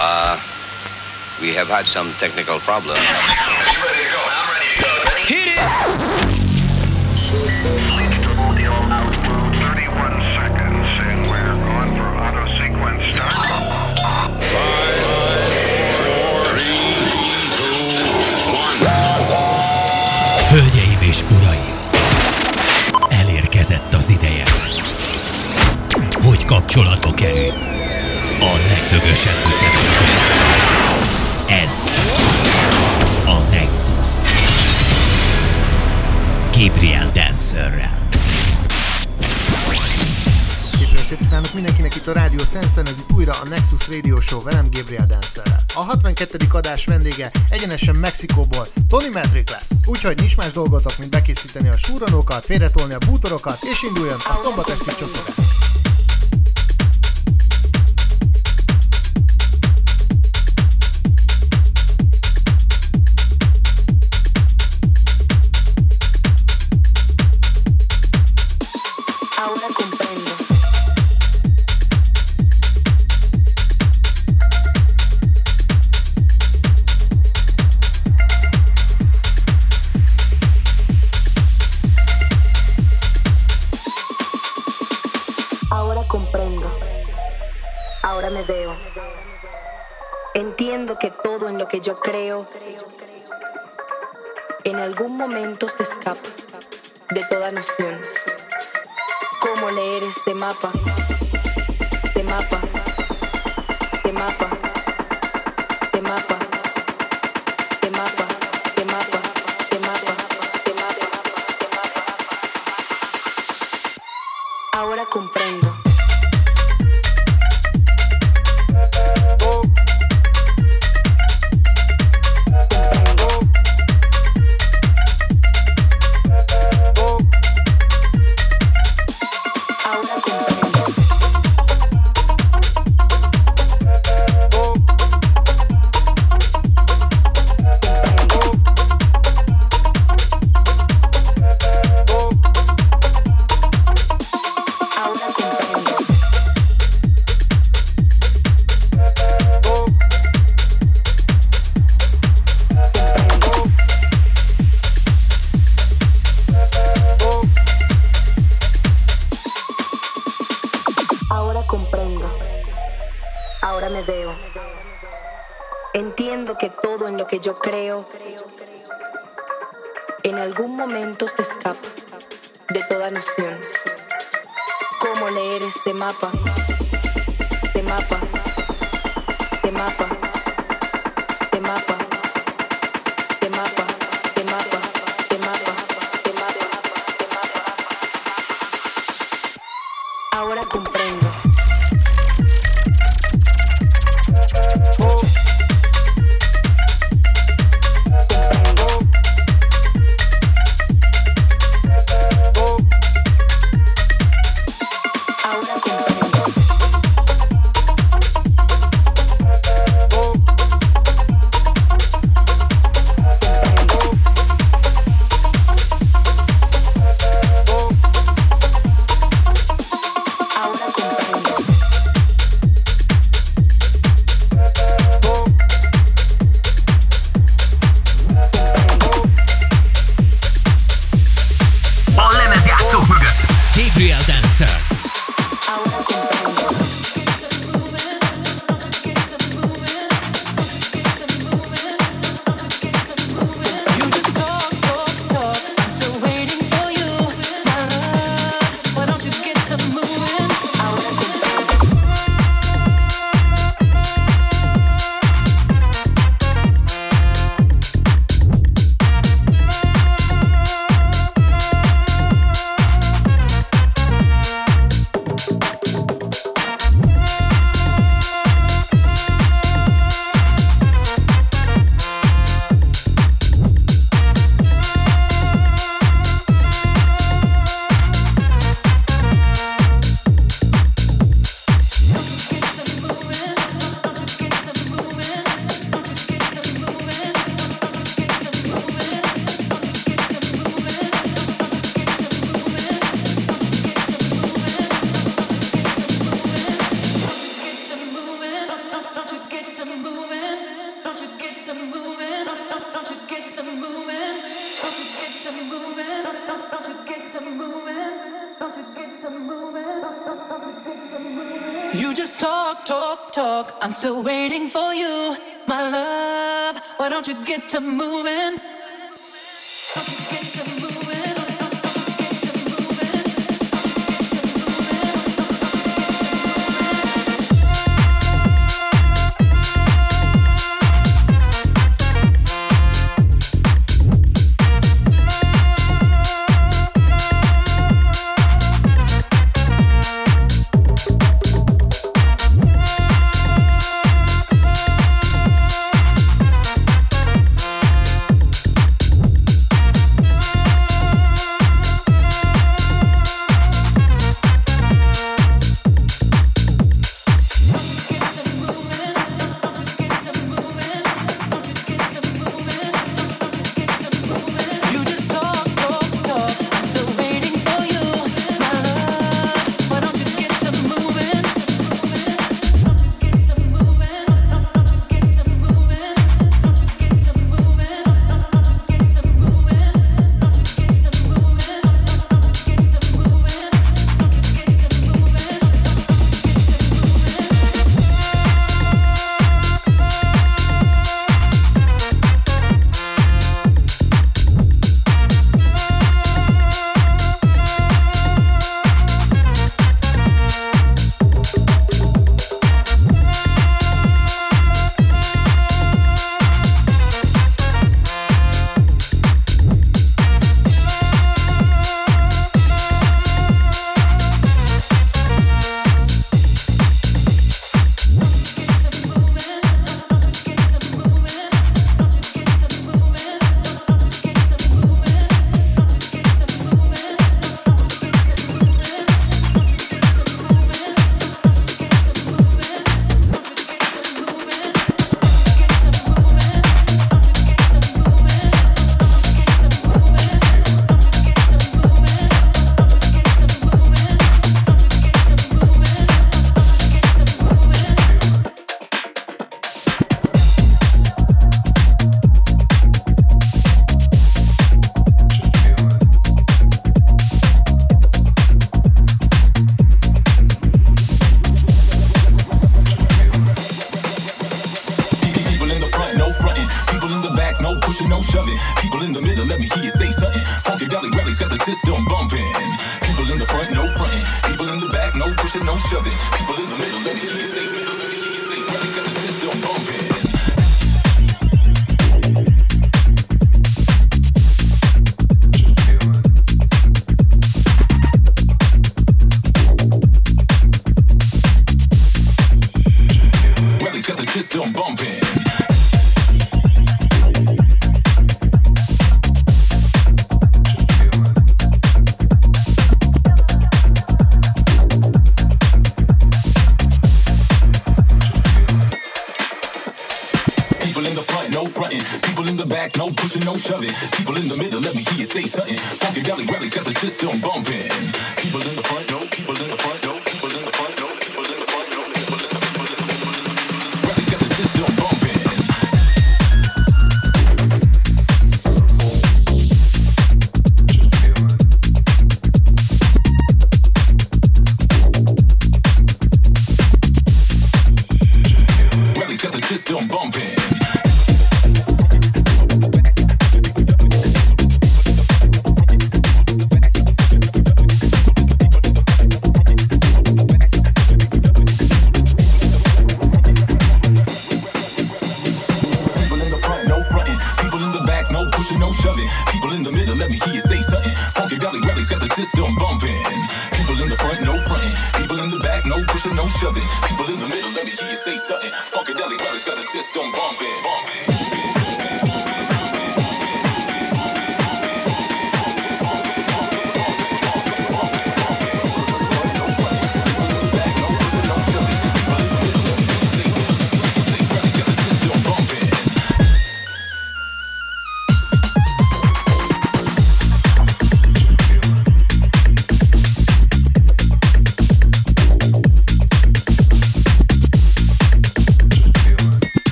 Uh, we have had some technical problems. Hit it! 31 seconds and we're on for auto sequence start. Hölgyeim és uraim! Elérkezett az ideje, hogy kapcsolatba kerülj a legdögösebb ütemettel. Ez a Nexus. Gabriel Dancerrel. Estét kívánok mindenkinek itt a Rádió Senszen, ez itt újra a Nexus Radio Show velem Gabriel Dancerrel. A 62. adás vendége egyenesen Mexikóból Tony Metric lesz. Úgyhogy nincs más dolgotok, mint bekészíteni a súranókat, félretolni a bútorokat, és induljon a szombat esti csoszogás. En algún momento se escapa de toda noción. ¿Cómo leer este mapa?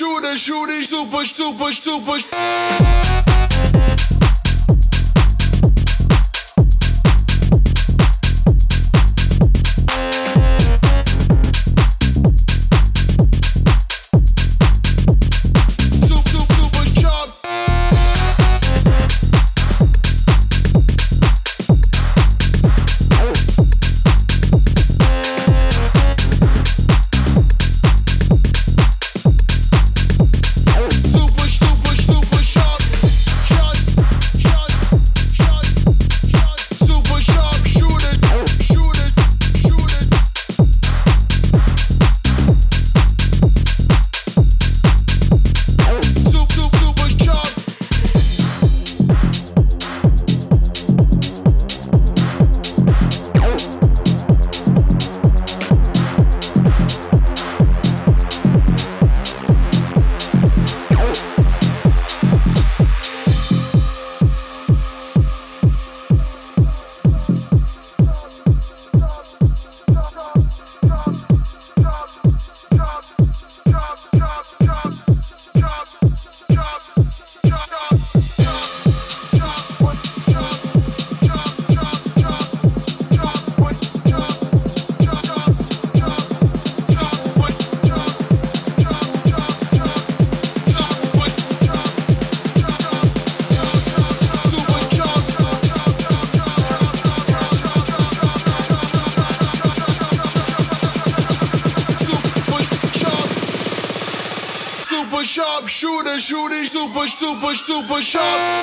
Shooter shooting super super super. Super super sharp.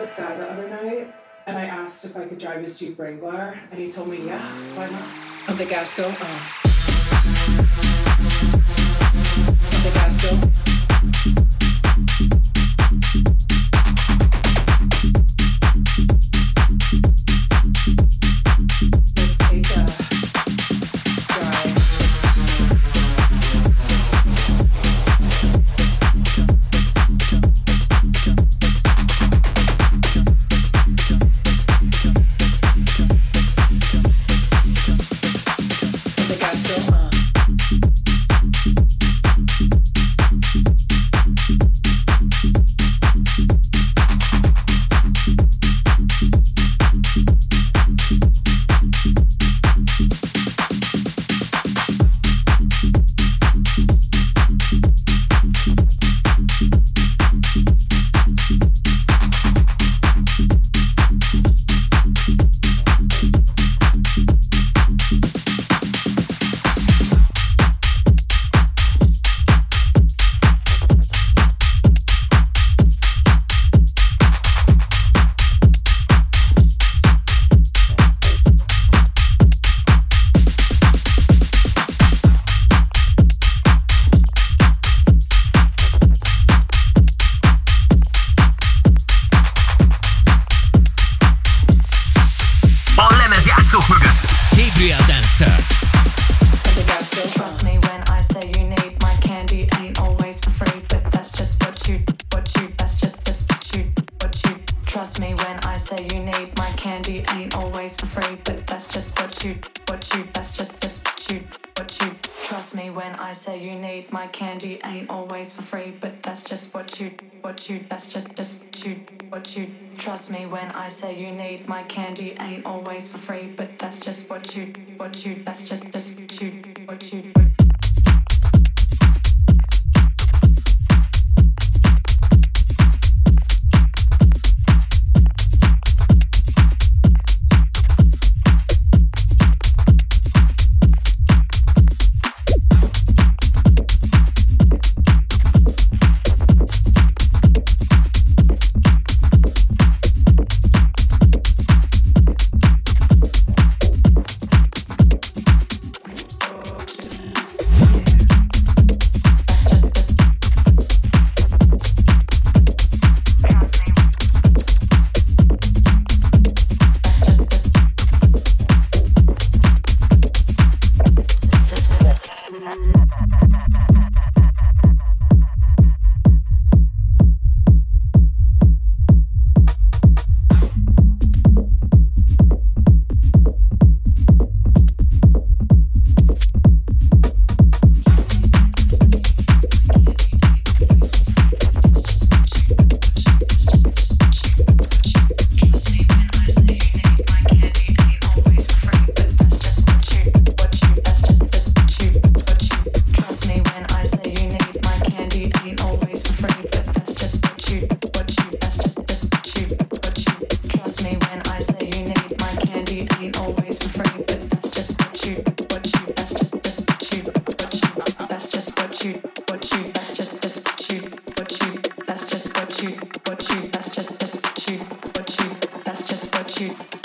The other night, and I asked if I could drive his Jeep Wrangler, and he told me, yeah, why not? Of the gas go, uh. Of the gas go,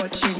what you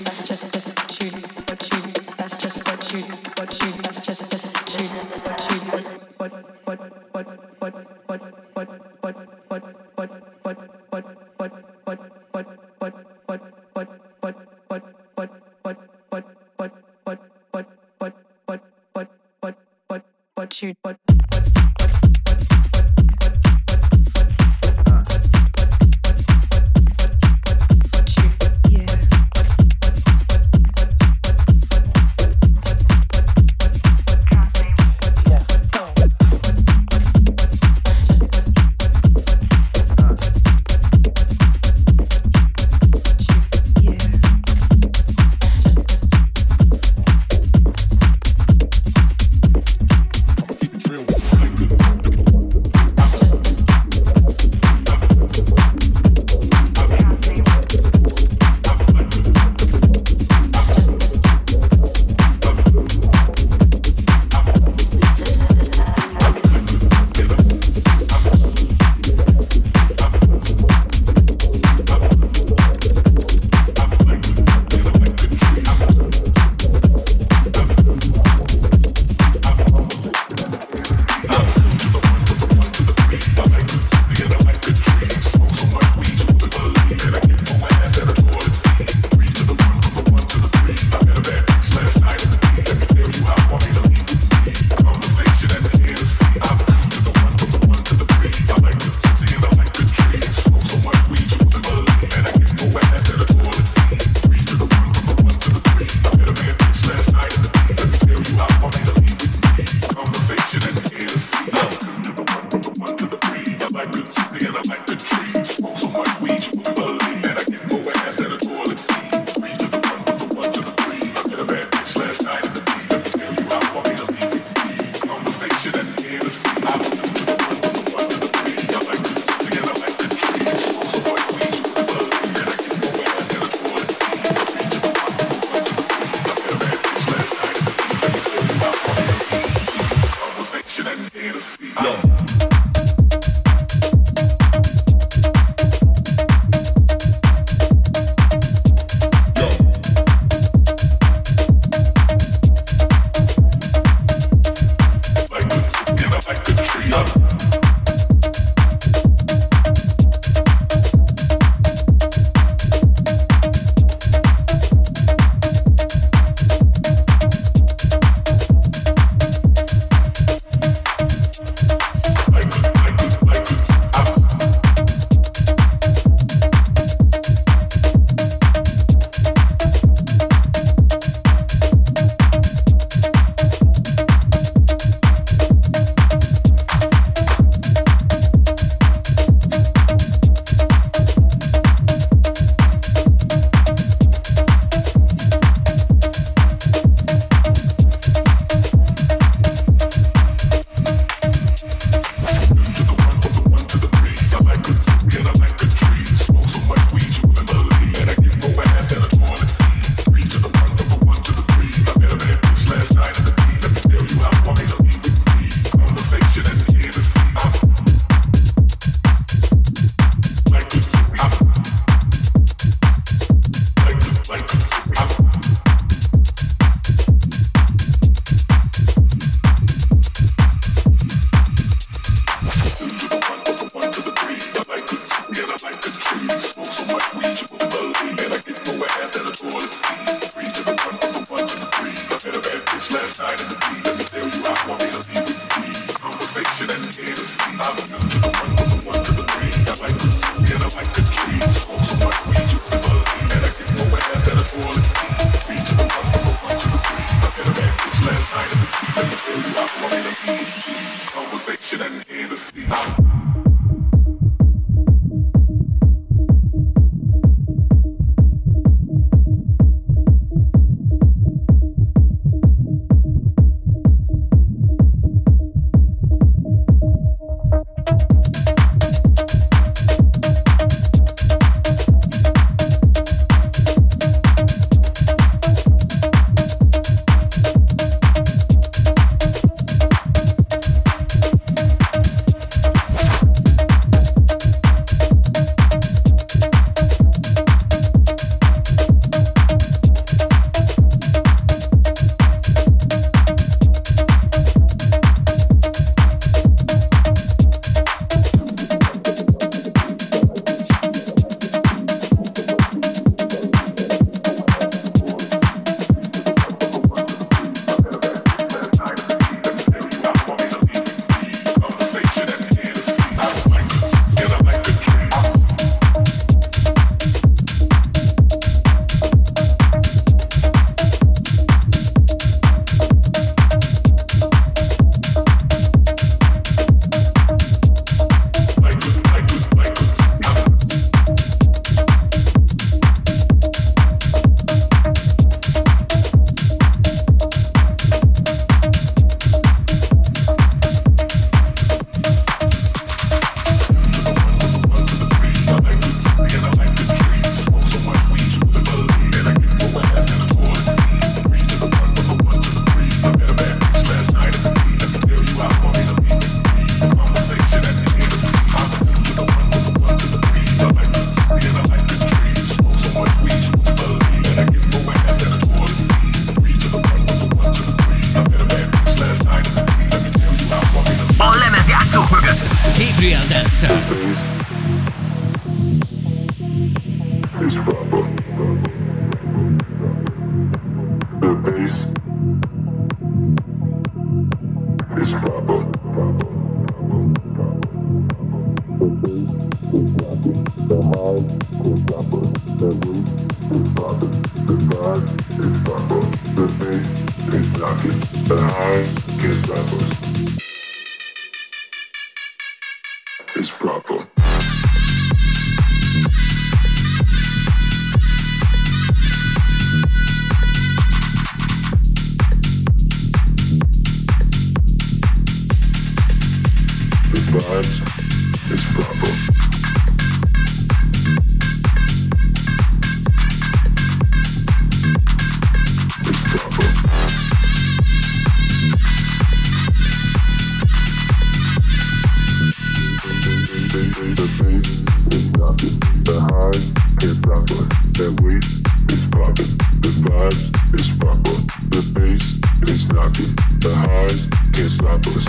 The highs can't stop us.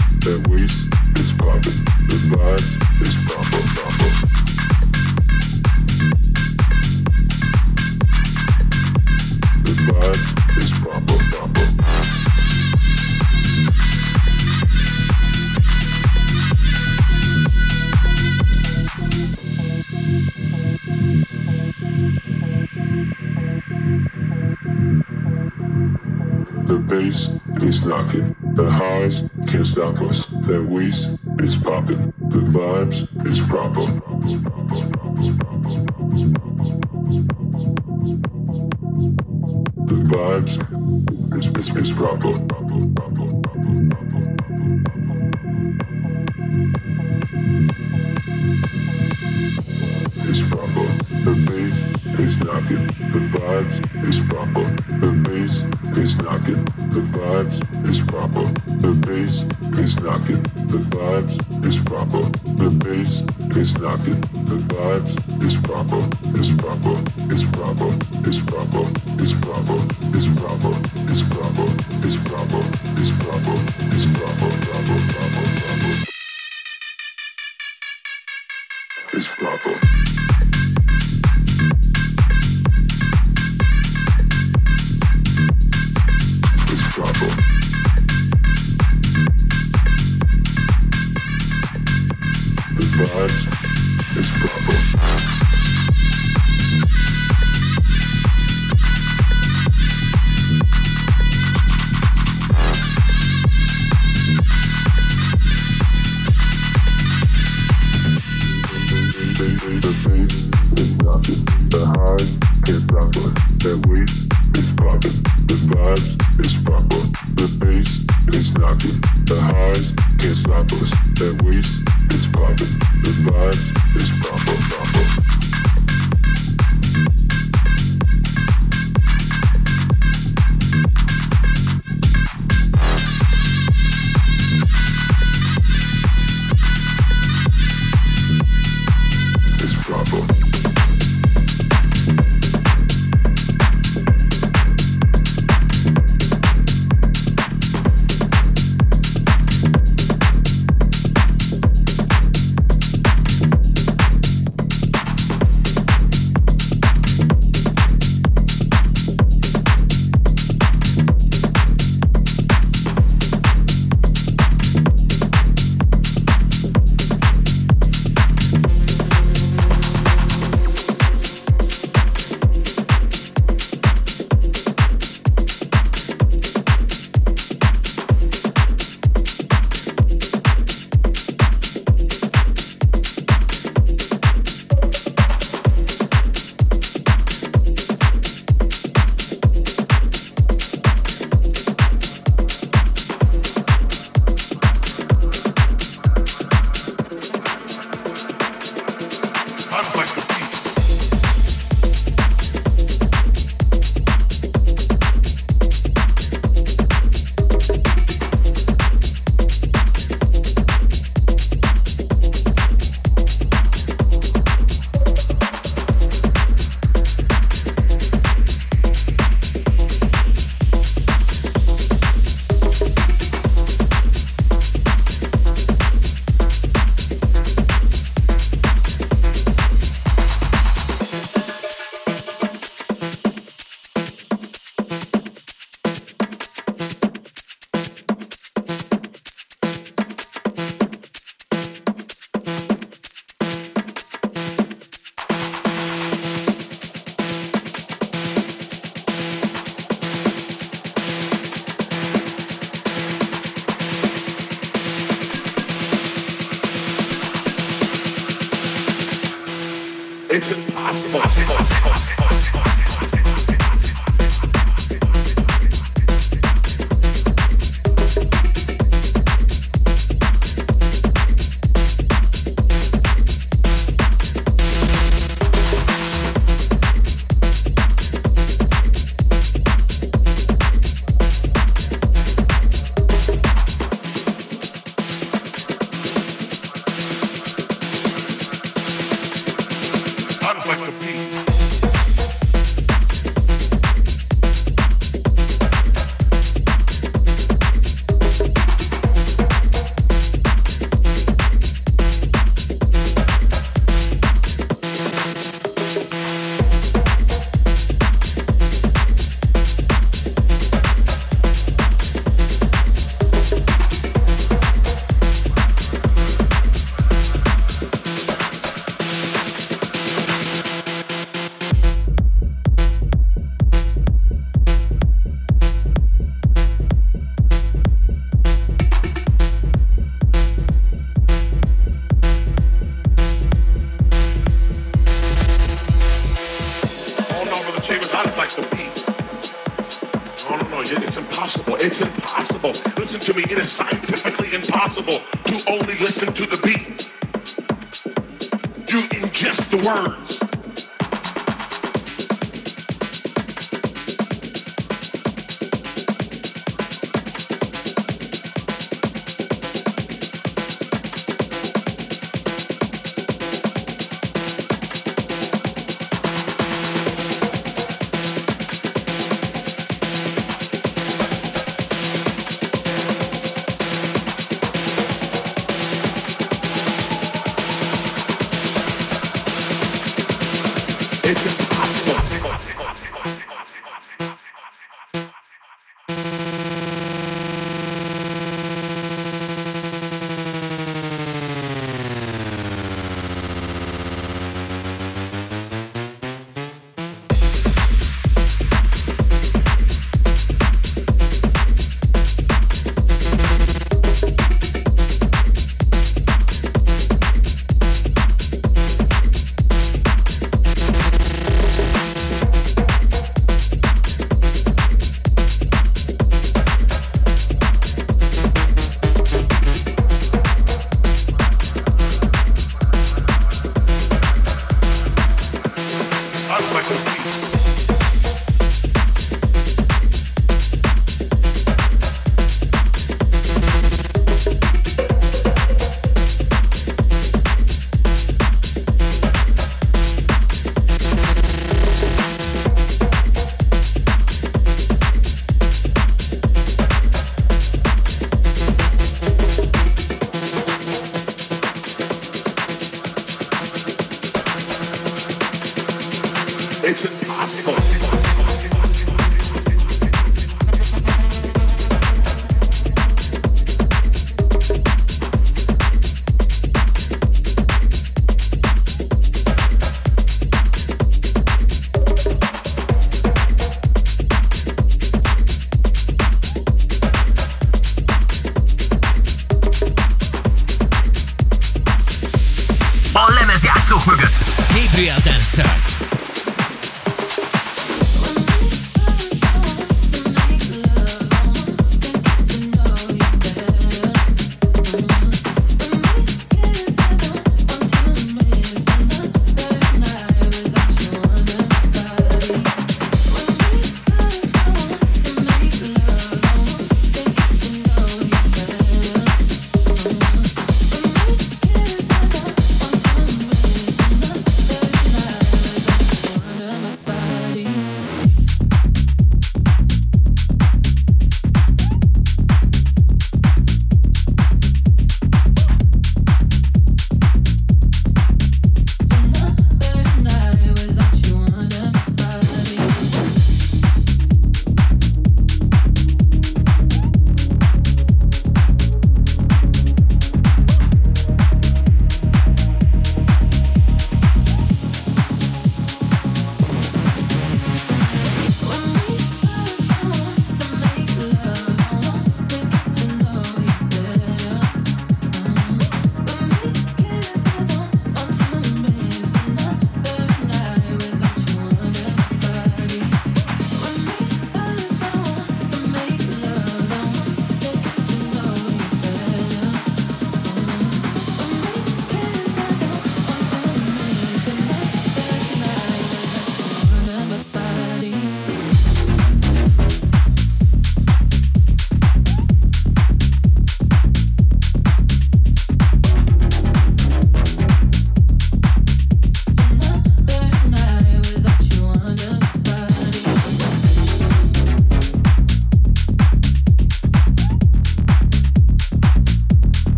Waist is popping. The vibe is proper, proper. stop. That waist is popping. The vibes is proper. The vibes is, is, is proper. It's proper. The bass is knocking. The vibes is proper. The bass is knocking. The vibes is proper. The bass is knocking, the vibes is proper. The bass is knocking, the vibes is proper, is proper, is proper, is proper. It's impossible.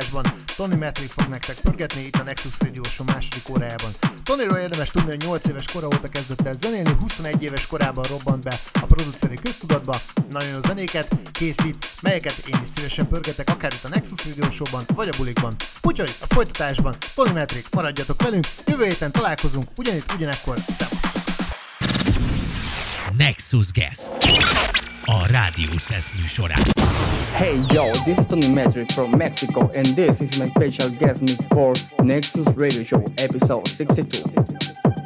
Srácok, a folytatásban Tony Metric fog nektek pörgetni itt a Nexus Radio Show második órájában. Tonyról érdemes tudni, hogy 8 éves kora óta kezdett el zenélni, 21 éves korában robbant be a produceri köztudatba, nagyon jó zenéket készít, melyeket én is szívesen pörgetek akár itt a Nexus Radio Show-ban, vagy a bulikban. Úgyhogy a folytatásban Tony Metric, maradjatok velünk, jövő héten találkozunk, ugyanitt ugyanekkor, szevasztok! Nexus Guest. A Szesz műsorán. Hey yo, this is Tony Metric from Mexico, and this is my special guest mix for Nexus Radio Show, episode 62.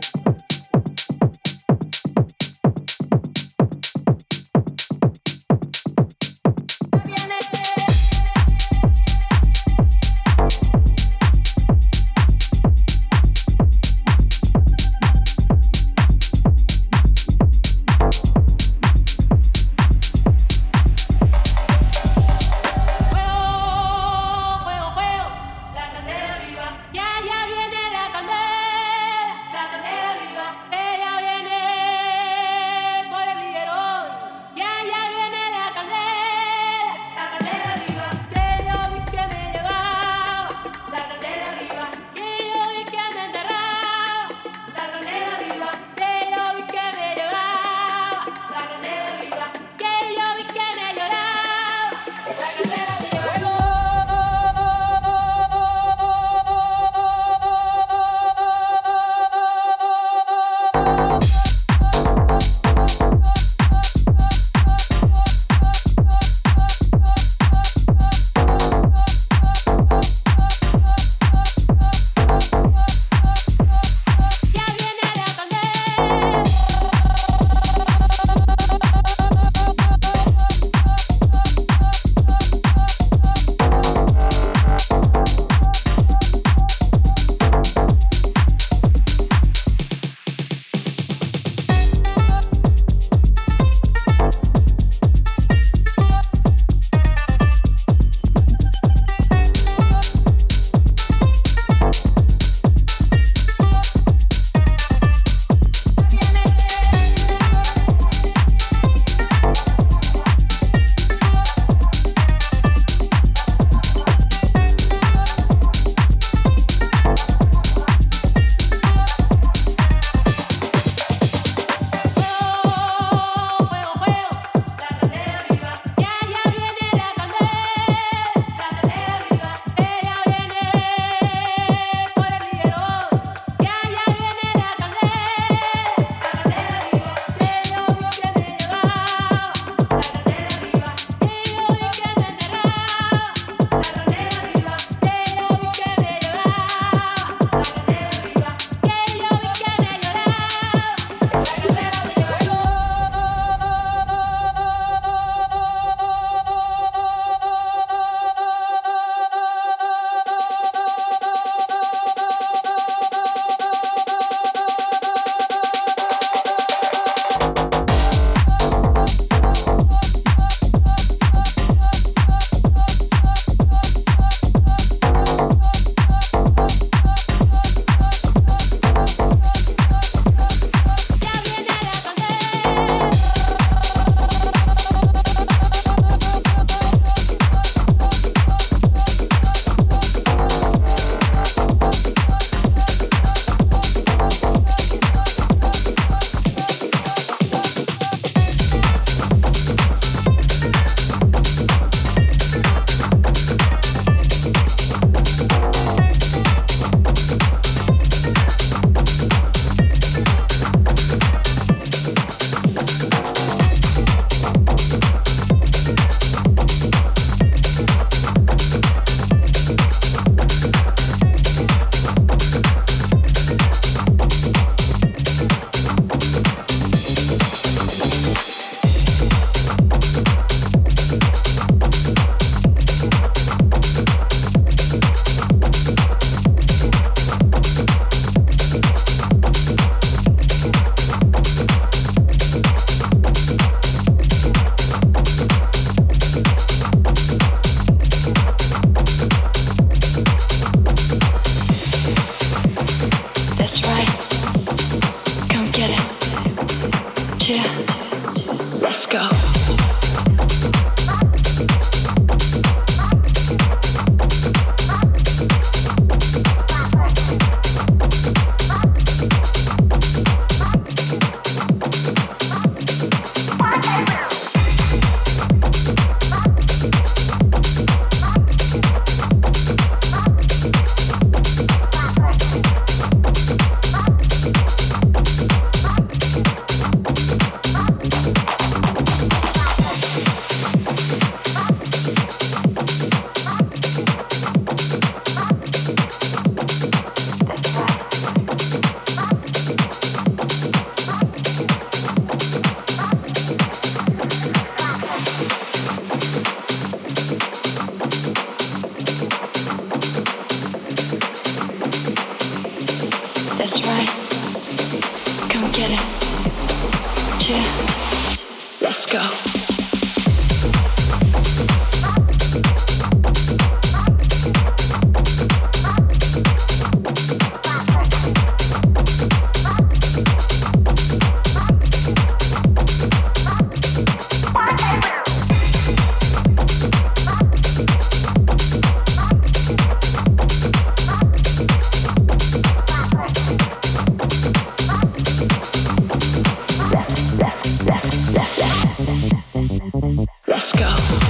Let's go.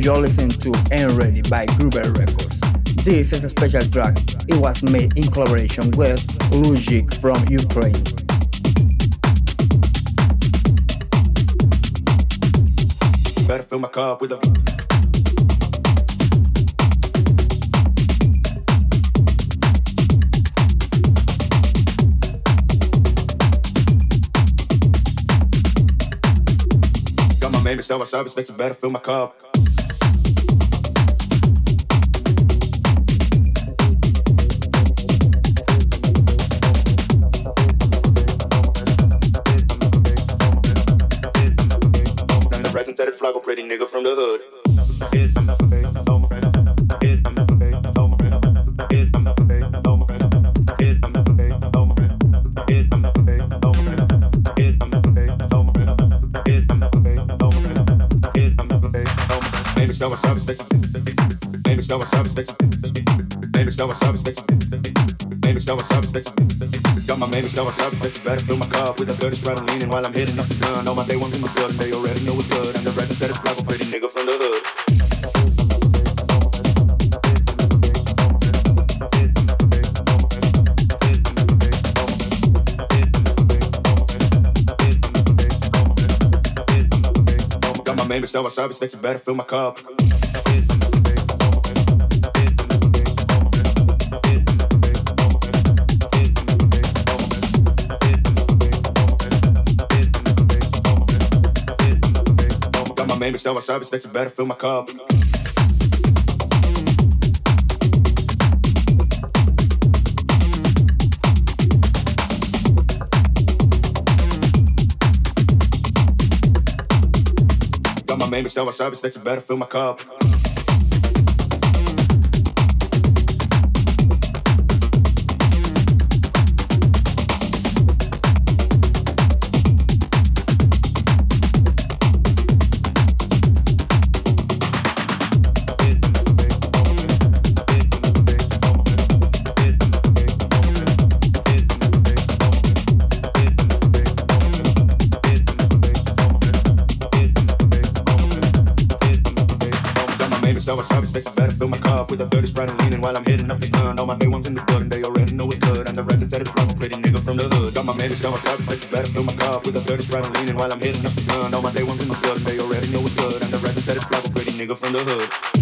You're listening to Ain't Ready by Gruber Records. This is a special track. It was made in collaboration with Lujic from Ukraine. Better fill my cup with a Got my main star service, better fill my cup. Pretty nigga from the hood. Name is no. Name no service. Name. Name station. Got my name service. Better fill my cup with a dirty straddle leaning while I'm hitting up the gun. All my day ones in my and they already Understand my service, that you better fill my cup. Maybe still my service, that you better fill my cup. made me slow my service, that you better fill my cup. with a 30 sprite and leaning while I'm hitting up the gun. All my day ones in the blood and they already know it's good. I'm the resident that is from a pretty nigga from the hood. Got my man got my service, like you better fill my cup with a 30 sprite and leaning while I'm hitting up the gun. All my day ones in the blood and they already know it's good. I'm the resident that is from a pretty nigga from the hood.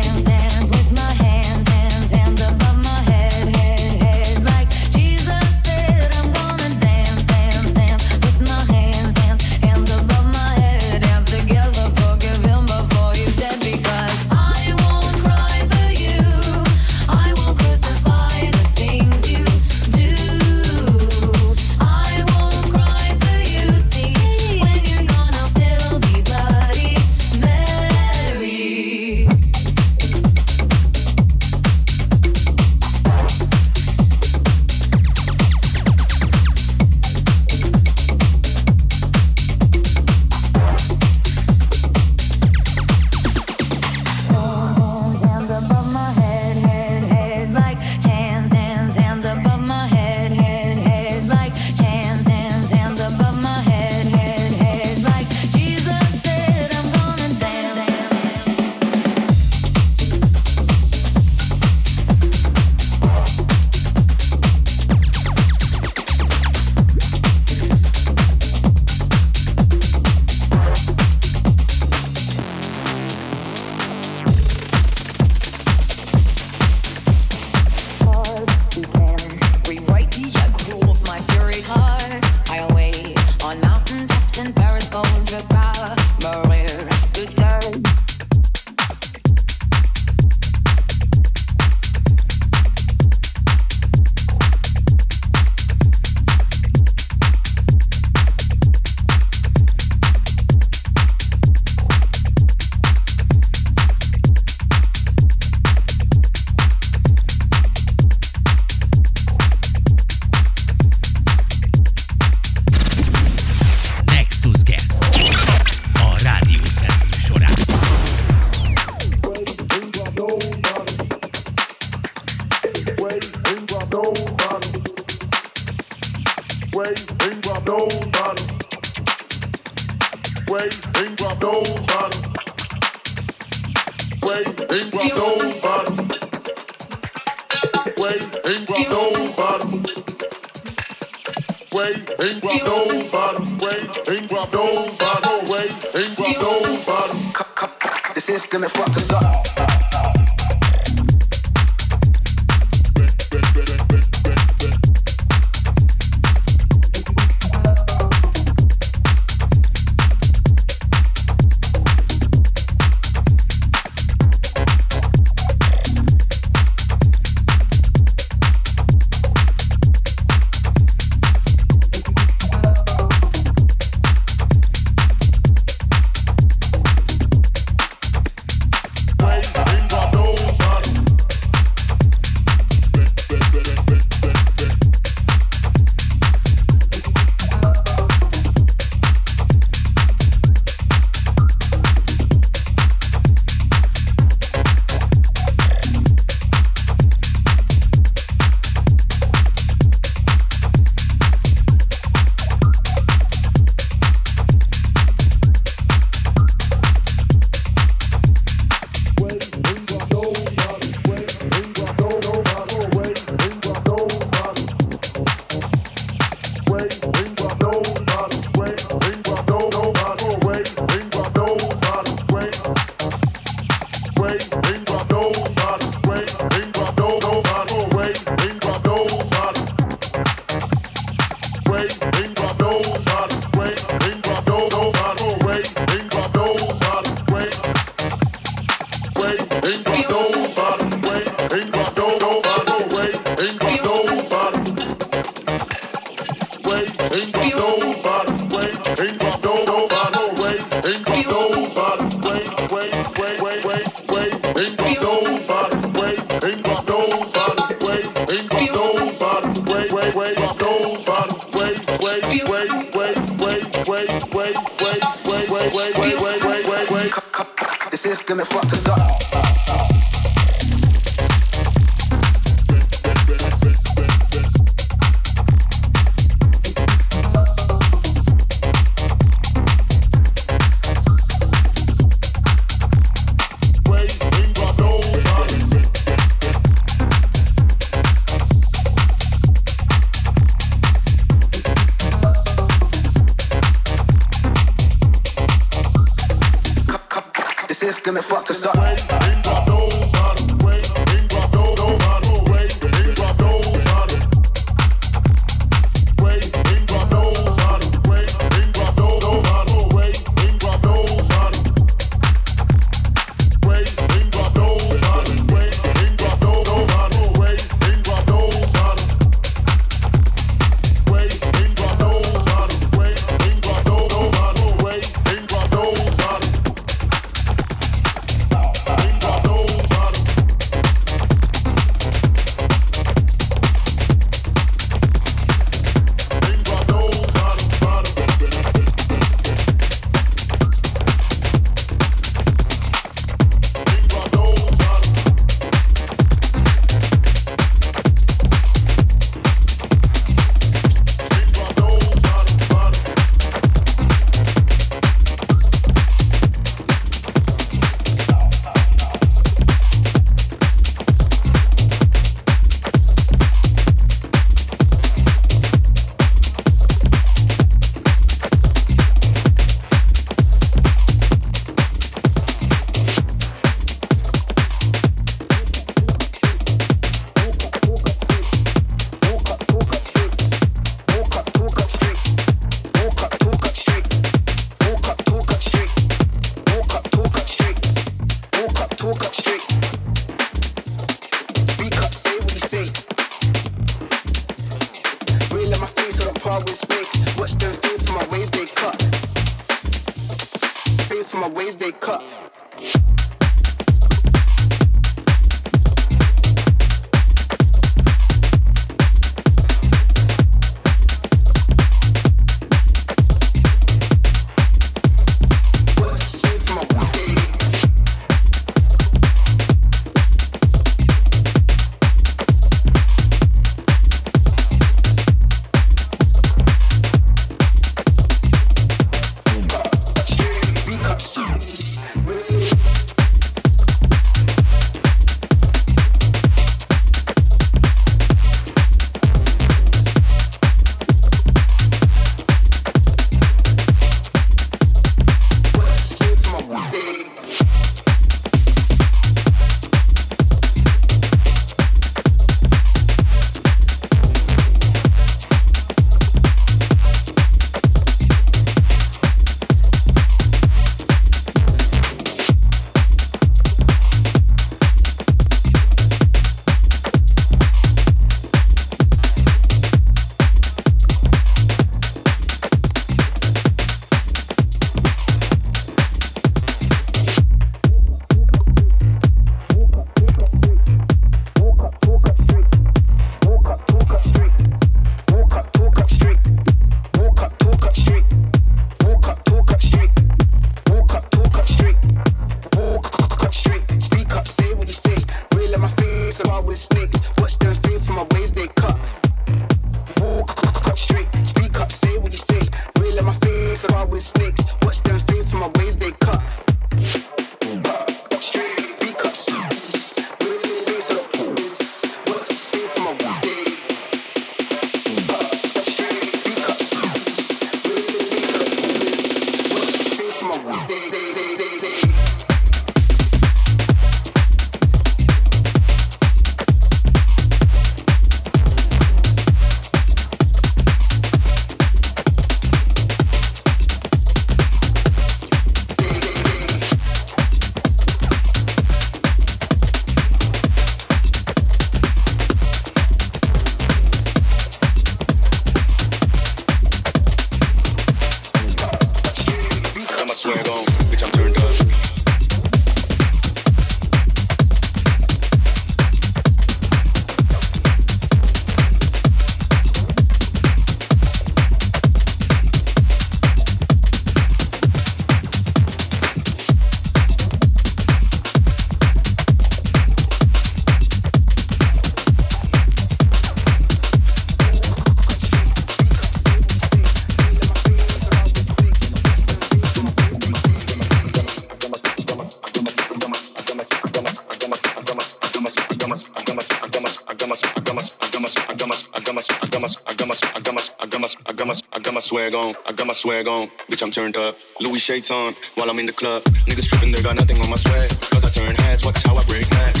Swag on. Bitch, I'm turned up. Louis shades on while I'm in the club. Niggas tripping, they got nothing on my swag. Cause I turn heads, watch how I break necks.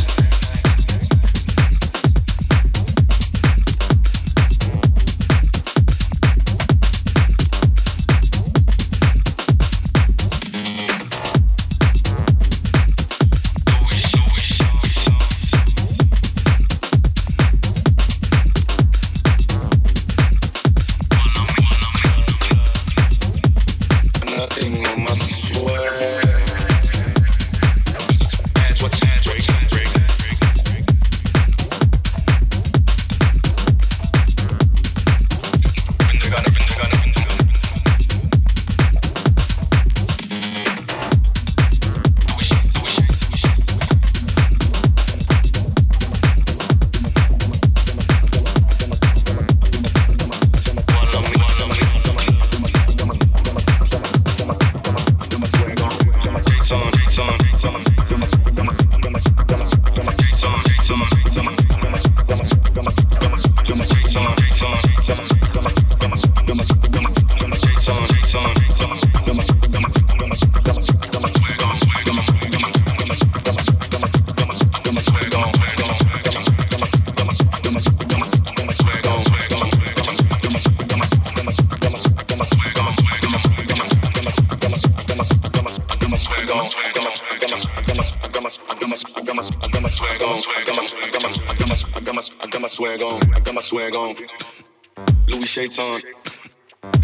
Shades on.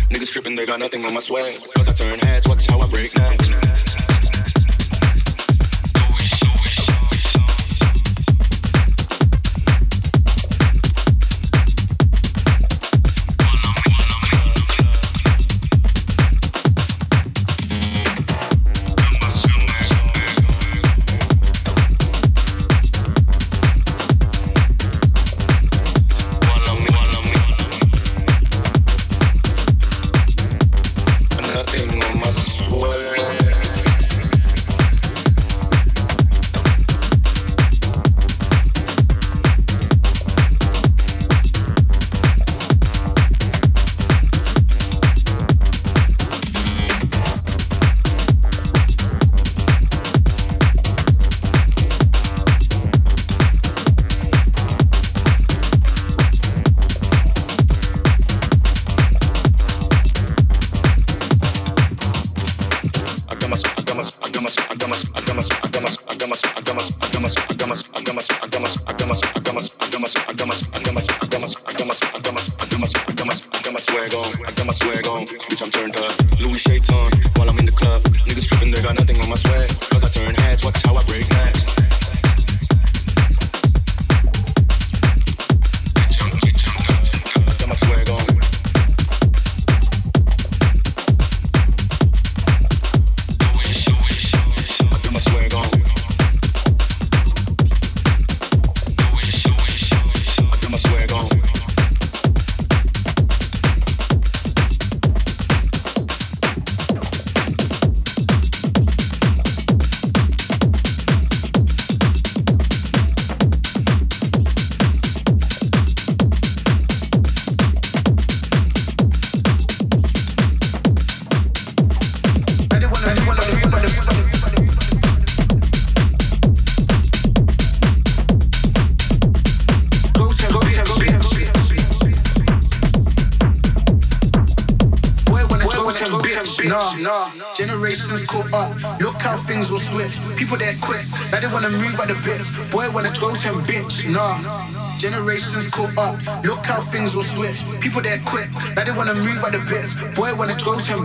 Niggas tripping, they got nothing on my swag. Cause I turn heads, watch how I break.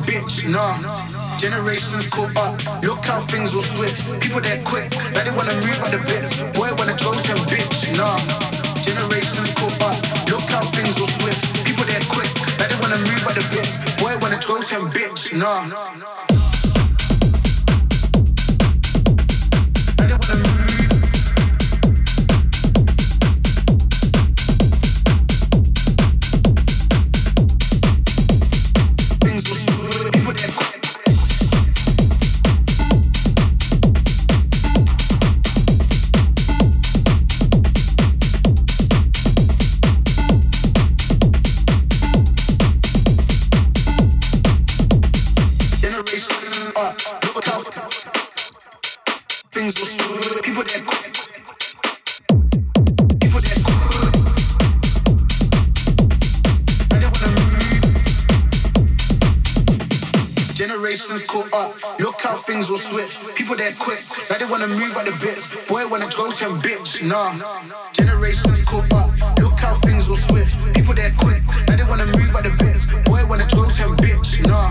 Bitch. Nah. Generations caught up. Look how things will switch. People there quick. Now they wanna move at the bits. Boy wanna go to bitch. Nah. Generations caught up. Look how things will switch. People there quick. Now they wanna move at the bits. Boy wanna go to bitch. Nah. The bits. Boy wanna go to him, bitch. Nah. Generations caught up. Look how things will switch. People there quick. Now they wanna move at the bits. Boy wanna go to him, bitch. Nah.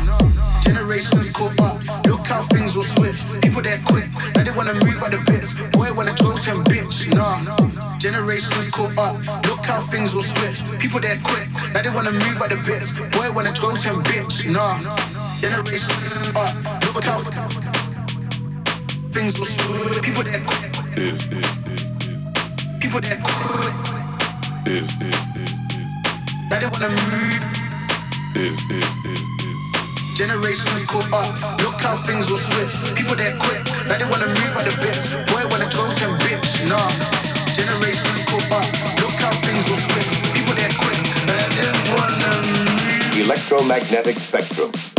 Generations caught up. Look how things will switch. People there quick. Now they wanna move at the bits. Boy wanna go to him, bitch. Nah. Generations caught up. Look how things will switch. People there quick. Now they wanna move at the bits. Boy wanna go to him, bitch. Nah. Generations up. Look how things. People quick. People move. Generations caught up. Look how things will switch. People quick. Now they wanna move at the bits. Boy wanna bitch. Nah. Generations caught up. Look how things will switch. People quick. Now they wanna move. Electromagnetic spectrum.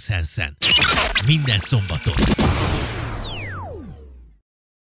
Sense-en. Minden szombaton.